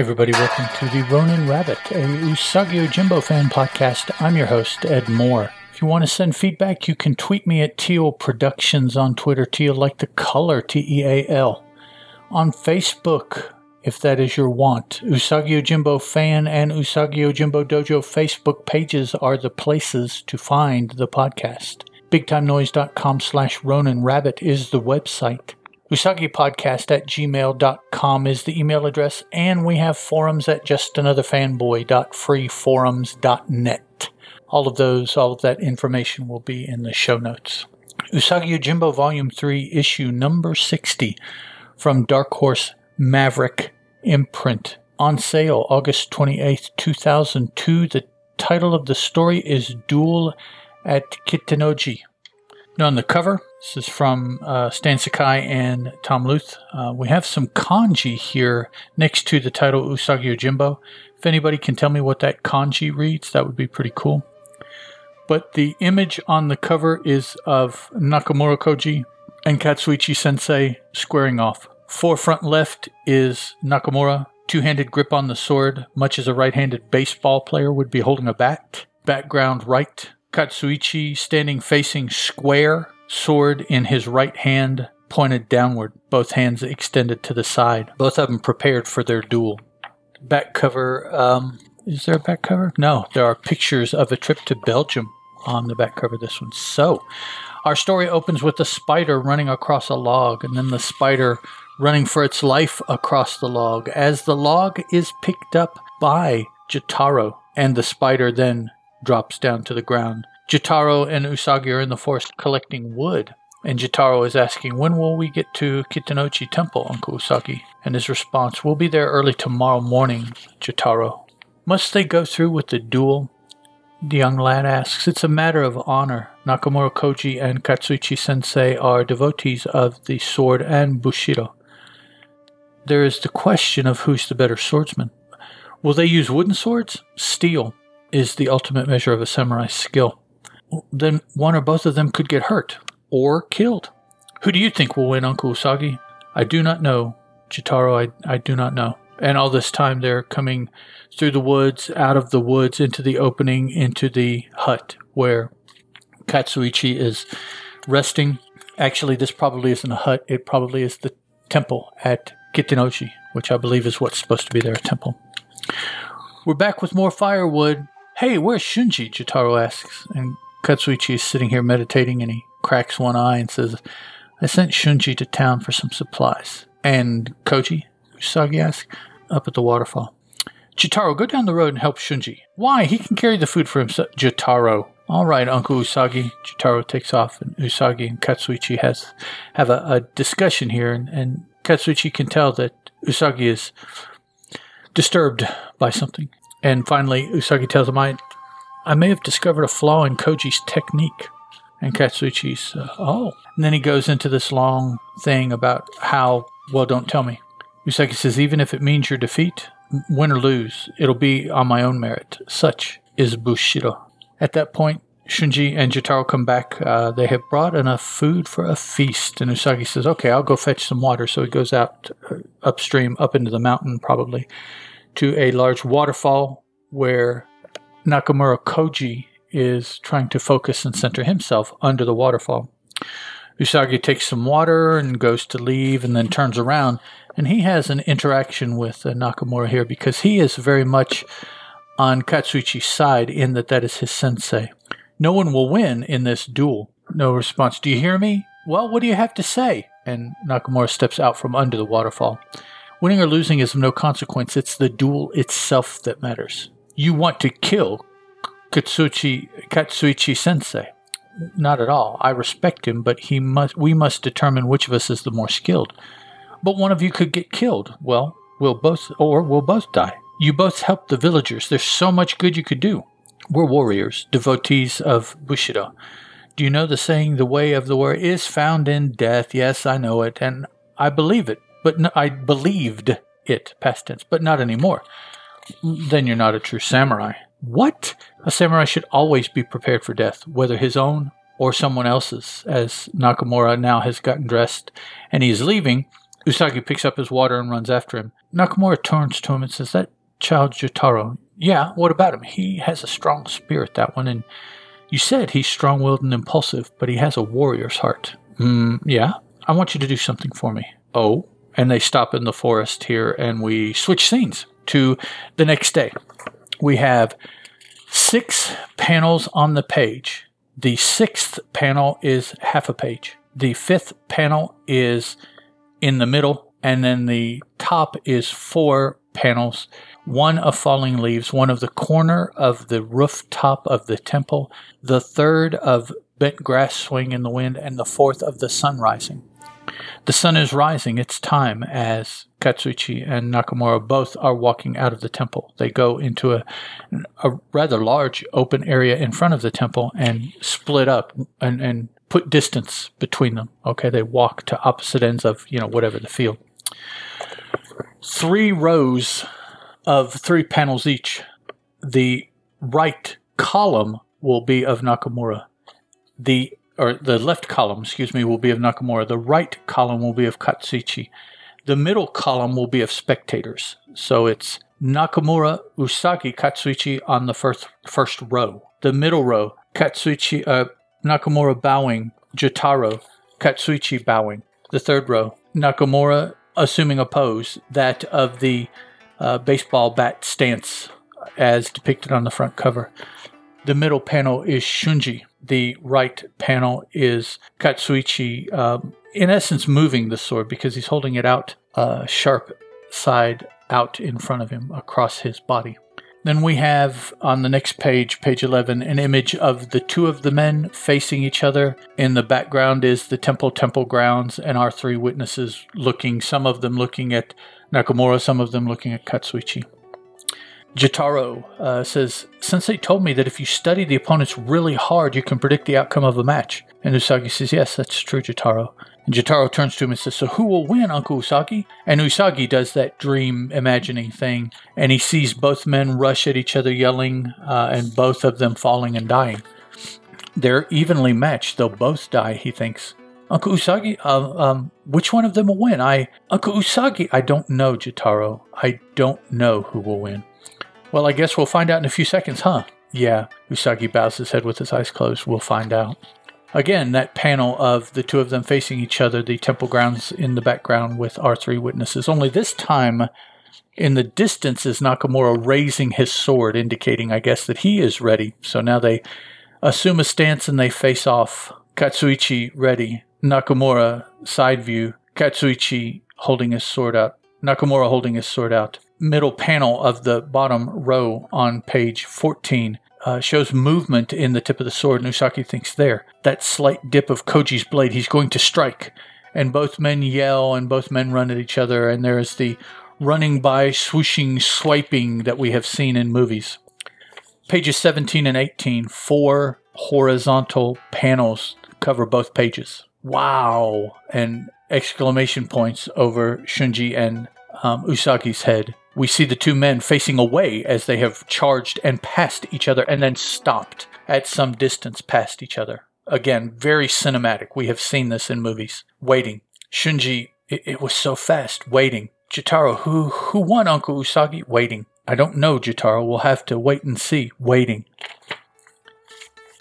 Everybody, welcome to the Ronin Rabbit, a Usagi Yojimbo fan podcast. I'm your host, Ed Moore. If you want to send feedback, you can tweet me at Teal Productions on Twitter, Teal like the color, T E A L. On Facebook, if that is your want. Usagi Yojimbo fan and Usagi Yojimbo Dojo Facebook pages are the places to find the podcast. BigTimeNoise.com slash Ronin Rabbit is the website. UsagiPodcast at gmail.com is the email address, and we have forums at justanotherfanboy.freeforums.net. All of those, all of that information will be in the show notes. Usagi Yojimbo Volume 3, Issue Number 60 from Dark Horse Maverick imprint. On sale August 28th, 2002. The title of the story is Duel at Kitanoji. On the cover, this is from uh, Stan Sakai and Tom Luth. Uh, we have some kanji here next to the title Usagi Yojimbo. If anybody can tell me what that kanji reads, that would be pretty cool. But the image on the cover is of Nakamura Koji and Katsuichi Sensei squaring off. Forefront left is Nakamura, two handed grip on the sword, much as a right handed baseball player would be holding a bat. Background right, Katsuichi standing facing square, sword in his right hand pointed downward, both hands extended to the side, both of them prepared for their duel. Back cover, um, is there a back cover? No, there are pictures of a trip to Belgium on the back cover of this one. So, our story opens with a spider running across a log, and then the spider running for its life across the log as the log is picked up by Jotaro, and the spider then drops down to the ground. Jotaro and Usagi are in the forest collecting wood, and Jotaro is asking, When will we get to Kitanoji Temple, Uncle Usagi? And his response, We'll be there early tomorrow morning, Jotaro. Must they go through with the duel? The young lad asks. It's a matter of honor. Nakamura Koji and Katsuichi sensei are devotees of the sword and Bushido. There is the question of who's the better swordsman. Will they use wooden swords? Steel is the ultimate measure of a samurai's skill. Then one or both of them could get hurt or killed. Who do you think will win, Uncle Usagi? I do not know. Jotaro, I, I do not know. And all this time they're coming through the woods, out of the woods, into the opening, into the hut where Katsuichi is resting. Actually, this probably isn't a hut. It probably is the temple at Kitanoji, which I believe is what's supposed to be their temple. We're back with more firewood. Hey, where's Shunji? Jotaro asks. And Katsuichi is sitting here meditating and he cracks one eye and says, I sent Shunji to town for some supplies. And Koji? Usagi asks. Up at the waterfall. Jotaro, go down the road and help Shunji. Why? He can carry the food for himself. Jotaro. All right, Uncle Usagi. Jotaro takes off, and Usagi and Katsuichi has have a, a discussion here, and, and Katsuichi can tell that Usagi is disturbed by something. And finally, Usagi tells him, I, I may have discovered a flaw in Koji's technique. And Katsuichi's, uh, oh. And then he goes into this long thing about how, well, don't tell me. Usagi says, even if it means your defeat, win or lose, it'll be on my own merit. Such is Bushido. At that point, Shunji and Jotaro come back. Uh, they have brought enough food for a feast. And Usagi says, okay, I'll go fetch some water. So he goes out uh, upstream, up into the mountain, probably, to a large waterfall where Nakamura Koji is trying to focus and center himself under the waterfall. Usagi takes some water and goes to leave and then turns around. And he has an interaction with uh, Nakamura here because he is very much on Katsuichi's side in that that is his sensei. No one will win in this duel. No response. Do you hear me? Well, what do you have to say? And Nakamura steps out from under the waterfall. Winning or losing is of no consequence. It's the duel itself that matters. You want to kill Katsuchi Katsuichi sensei. Not at all. I respect him, but he must we must determine which of us is the more skilled. But one of you could get killed. Well, we'll both or we'll both die. You both help the villagers. There's so much good you could do. We're warriors, devotees of Bushido. Do you know the saying, the way of the warrior is found in death? Yes, I know it, and I believe it, but no, I believed it, past tense, but not anymore. Then you're not a true samurai. What? A samurai should always be prepared for death, whether his own or someone else's, as Nakamura now has gotten dressed and he is leaving. Usagi picks up his water and runs after him. Nakamura turns to him and says, That child Jotaro. Yeah, what about him? He has a strong spirit, that one, and you said he's strong willed and impulsive, but he has a warrior's heart. Mm, yeah. I want you to do something for me. Oh. And they stop in the forest here, and we switch scenes to the next day. We have six panels on the page. The sixth panel is half a page. The fifth panel is in the middle, and then the top is four panels one of falling leaves, one of the corner of the rooftop of the temple, the third of bent grass swaying in the wind, and the fourth of the sun rising. The sun is rising. It's time as Katsuchi and Nakamura both are walking out of the temple. They go into a, a rather large open area in front of the temple and split up and, and put distance between them. Okay, they walk to opposite ends of, you know, whatever the field. Three rows of three panels each. The right column will be of Nakamura. The or the left column, excuse me, will be of Nakamura. The right column will be of Katsuichi. The middle column will be of spectators. So it's Nakamura, Usagi, Katsuichi on the first first row. The middle row, Katsuichi, uh, Nakamura bowing, Jotaro, Katsuichi bowing. The third row, Nakamura assuming a pose, that of the uh, baseball bat stance as depicted on the front cover. The middle panel is Shunji. The right panel is Katsuichi, um, in essence, moving the sword because he's holding it out, uh, sharp side out in front of him across his body. Then we have on the next page, page 11, an image of the two of the men facing each other. In the background is the temple, temple grounds, and our three witnesses looking, some of them looking at Nakamura, some of them looking at Katsuichi. Jotaro uh, says, Sensei told me that if you study the opponents really hard, you can predict the outcome of a match. And Usagi says, Yes, that's true, Jotaro. And Jotaro turns to him and says, So who will win, Uncle Usagi? And Usagi does that dream imagining thing, and he sees both men rush at each other yelling, uh, and both of them falling and dying. They're evenly matched. They'll both die, he thinks. Uncle Usagi, uh, um, which one of them will win? I, Uncle Usagi, I don't know, Jotaro. I don't know who will win. Well, I guess we'll find out in a few seconds, huh? Yeah, Usagi bows his head with his eyes closed. We'll find out. Again, that panel of the two of them facing each other, the temple grounds in the background with our three witnesses. Only this time, in the distance, is Nakamura raising his sword, indicating, I guess, that he is ready. So now they assume a stance and they face off. Katsuichi ready, Nakamura side view, Katsuichi holding his sword out, Nakamura holding his sword out. Middle panel of the bottom row on page 14 uh, shows movement in the tip of the sword, and Usagi thinks there. That slight dip of Koji's blade, he's going to strike. And both men yell, and both men run at each other, and there is the running by, swooshing, swiping that we have seen in movies. Pages 17 and 18, four horizontal panels cover both pages wow and exclamation points over Shunji and um, Usagi's head. We see the two men facing away as they have charged and passed each other and then stopped at some distance past each other. Again, very cinematic. We have seen this in movies. Waiting. Shunji, it, it was so fast. Waiting. Jotaro, who who won Uncle Usagi? Waiting. I don't know, Jotaro. We'll have to wait and see. Waiting.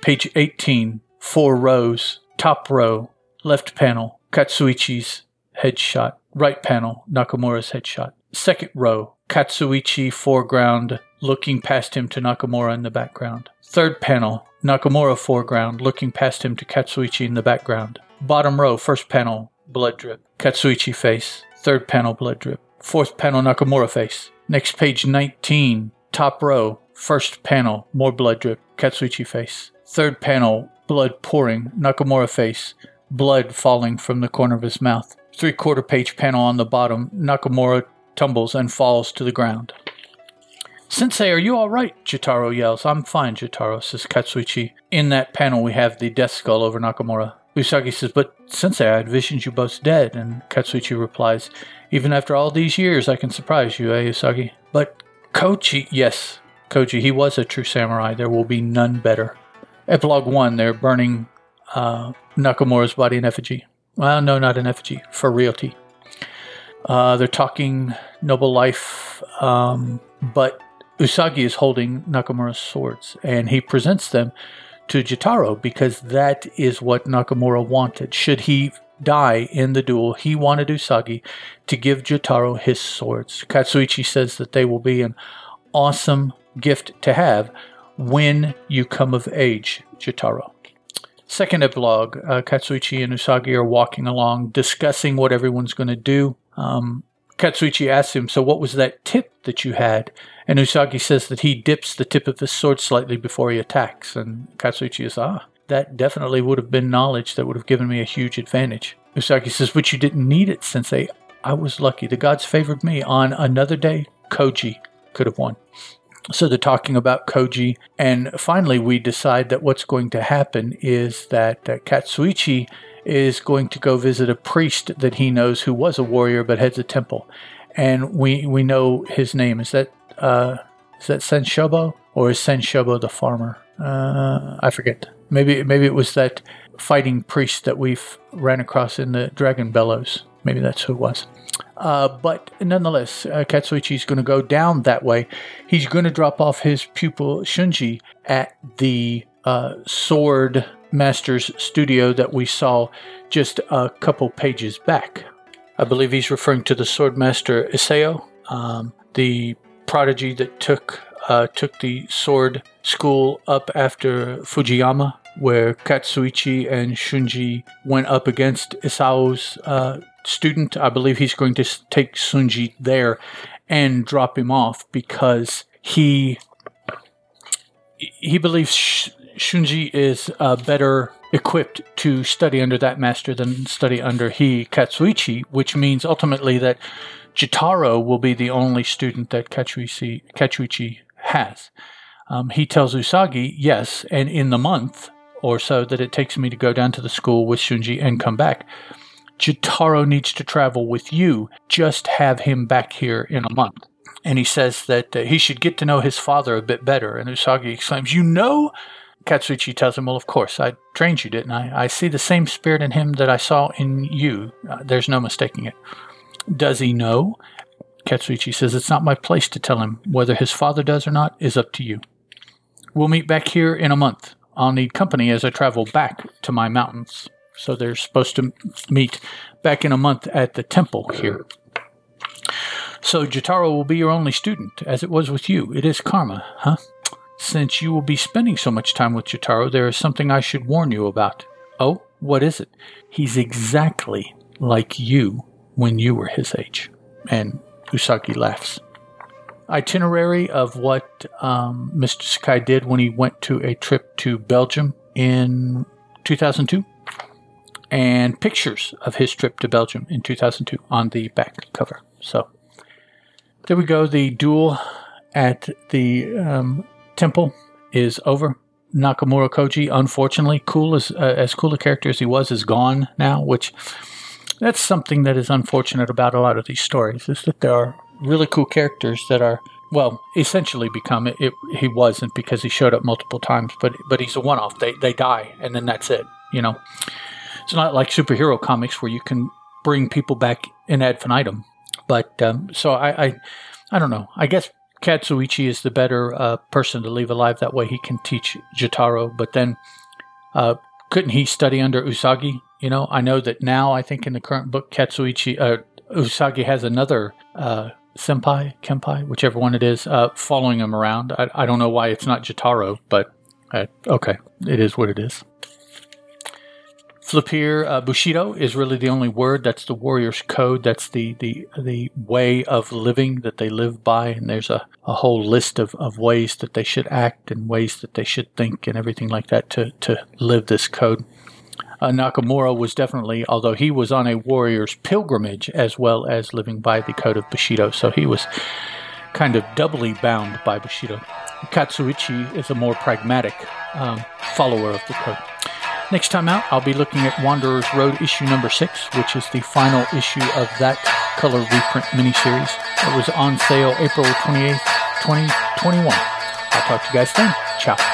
Page 18, four rows. Top row, Left panel, Katsuichi's headshot. Right panel, Nakamura's headshot. Second row, Katsuichi foreground, looking past him to Nakamura in the background. Third panel, Nakamura foreground, looking past him to Katsuichi in the background. Bottom row, first panel, blood drip. Katsuichi face. Third panel, blood drip. Fourth panel, Nakamura face. Next page 19, top row, first panel, more blood drip. Katsuichi face. Third panel, blood pouring. Nakamura face blood falling from the corner of his mouth. Three quarter page panel on the bottom, Nakamura tumbles and falls to the ground. Sensei, are you all right? Jotaro yells. I'm fine, Jotaro, says Katsuichi. In that panel, we have the death skull over Nakamura. Usagi says, But Sensei, I had visions you both dead. And Katsuichi replies, Even after all these years, I can surprise you, eh, Usagi? But Koji, yes, Koji, he was a true samurai. There will be none better. Epilogue 1, they're burning uh, Nakamura's body in effigy. Well, no, not in effigy, for realty. Uh, they're talking noble life, um, but Usagi is holding Nakamura's swords, and he presents them to Jotaro because that is what Nakamura wanted. Should he die in the duel, he wanted Usagi to give Jotaro his swords. Katsuichi says that they will be an awesome gift to have when you come of age, Jotaro. Second epilogue uh, Katsuichi and Usagi are walking along, discussing what everyone's going to do. Um, Katsuichi asks him, So, what was that tip that you had? And Usagi says that he dips the tip of his sword slightly before he attacks. And Katsuichi is, Ah, that definitely would have been knowledge that would have given me a huge advantage. Usagi says, But you didn't need it, Sensei. I was lucky. The gods favored me. On another day, Koji could have won. So they're talking about Koji. And finally, we decide that what's going to happen is that uh, Katsuichi is going to go visit a priest that he knows who was a warrior but heads a temple. And we, we know his name. Is that uh, is that Sanshobo or is Sanshobo the farmer? Uh, I forget. Maybe maybe it was that fighting priest that we've ran across in the Dragon Bellows. Maybe that's who it was. Uh, but nonetheless, uh, Katsuichi is going to go down that way. He's going to drop off his pupil Shunji at the uh, Sword Master's studio that we saw just a couple pages back. I believe he's referring to the Sword Master Isao, um, the prodigy that took uh, took the sword school up after Fujiyama, where Katsuichi and Shunji went up against Isao's uh, student. I believe he's going to take Shunji there and drop him off because he he believes Shunji is uh, better equipped to study under that master than study under he Katsuichi, which means ultimately that Jotaro will be the only student that Katsuichi, Katsuichi has. Um, he tells Usagi, yes, and in the month or so that it takes me to go down to the school with Shunji and come back, Jotaro needs to travel with you. Just have him back here in a month. And he says that uh, he should get to know his father a bit better. And Usagi exclaims, You know? Katsuichi tells him, Well, of course, I trained you, didn't I? I see the same spirit in him that I saw in you. Uh, there's no mistaking it. Does he know? Katsuichi says, It's not my place to tell him. Whether his father does or not is up to you. We'll meet back here in a month. I'll need company as I travel back to my mountains. So they're supposed to meet back in a month at the temple here. So Jotaro will be your only student, as it was with you. It is karma, huh? Since you will be spending so much time with Jotaro, there is something I should warn you about. Oh, what is it? He's exactly like you when you were his age. And Usagi laughs. Itinerary of what um, Mr. Sakai did when he went to a trip to Belgium in 2002 and pictures of his trip to Belgium in 2002 on the back cover. So there we go. The duel at the um, temple is over. Nakamura Koji, unfortunately, cool as uh, as cool a character as he was, is gone now. Which that's something that is unfortunate about a lot of these stories is that there are really cool characters that are well essentially become it, it he wasn't because he showed up multiple times, but but he's a one off. They they die and then that's it. You know. It's not like superhero comics where you can bring people back in ad infinitum. But um, so I, I, I, don't know. I guess Katsuichi is the better uh, person to leave alive. That way he can teach Jotaro. But then, uh, couldn't he study under Usagi? You know, I know that now. I think in the current book, Katsuichi uh, Usagi has another uh, senpai, kenpai, whichever one it is, uh, following him around. I, I, don't know why it's not Jotaro, but uh, okay, it is what it is. Flip uh, Bushido is really the only word. That's the warrior's code. That's the, the, the way of living that they live by. And there's a, a whole list of, of ways that they should act and ways that they should think and everything like that to, to live this code. Uh, Nakamura was definitely, although he was on a warrior's pilgrimage as well as living by the code of Bushido. So he was kind of doubly bound by Bushido. Katsuichi is a more pragmatic um, follower of the code. Next time out, I'll be looking at Wanderer's Road issue number six, which is the final issue of that color reprint miniseries. It was on sale April 28th, 2021. I'll talk to you guys then. Ciao.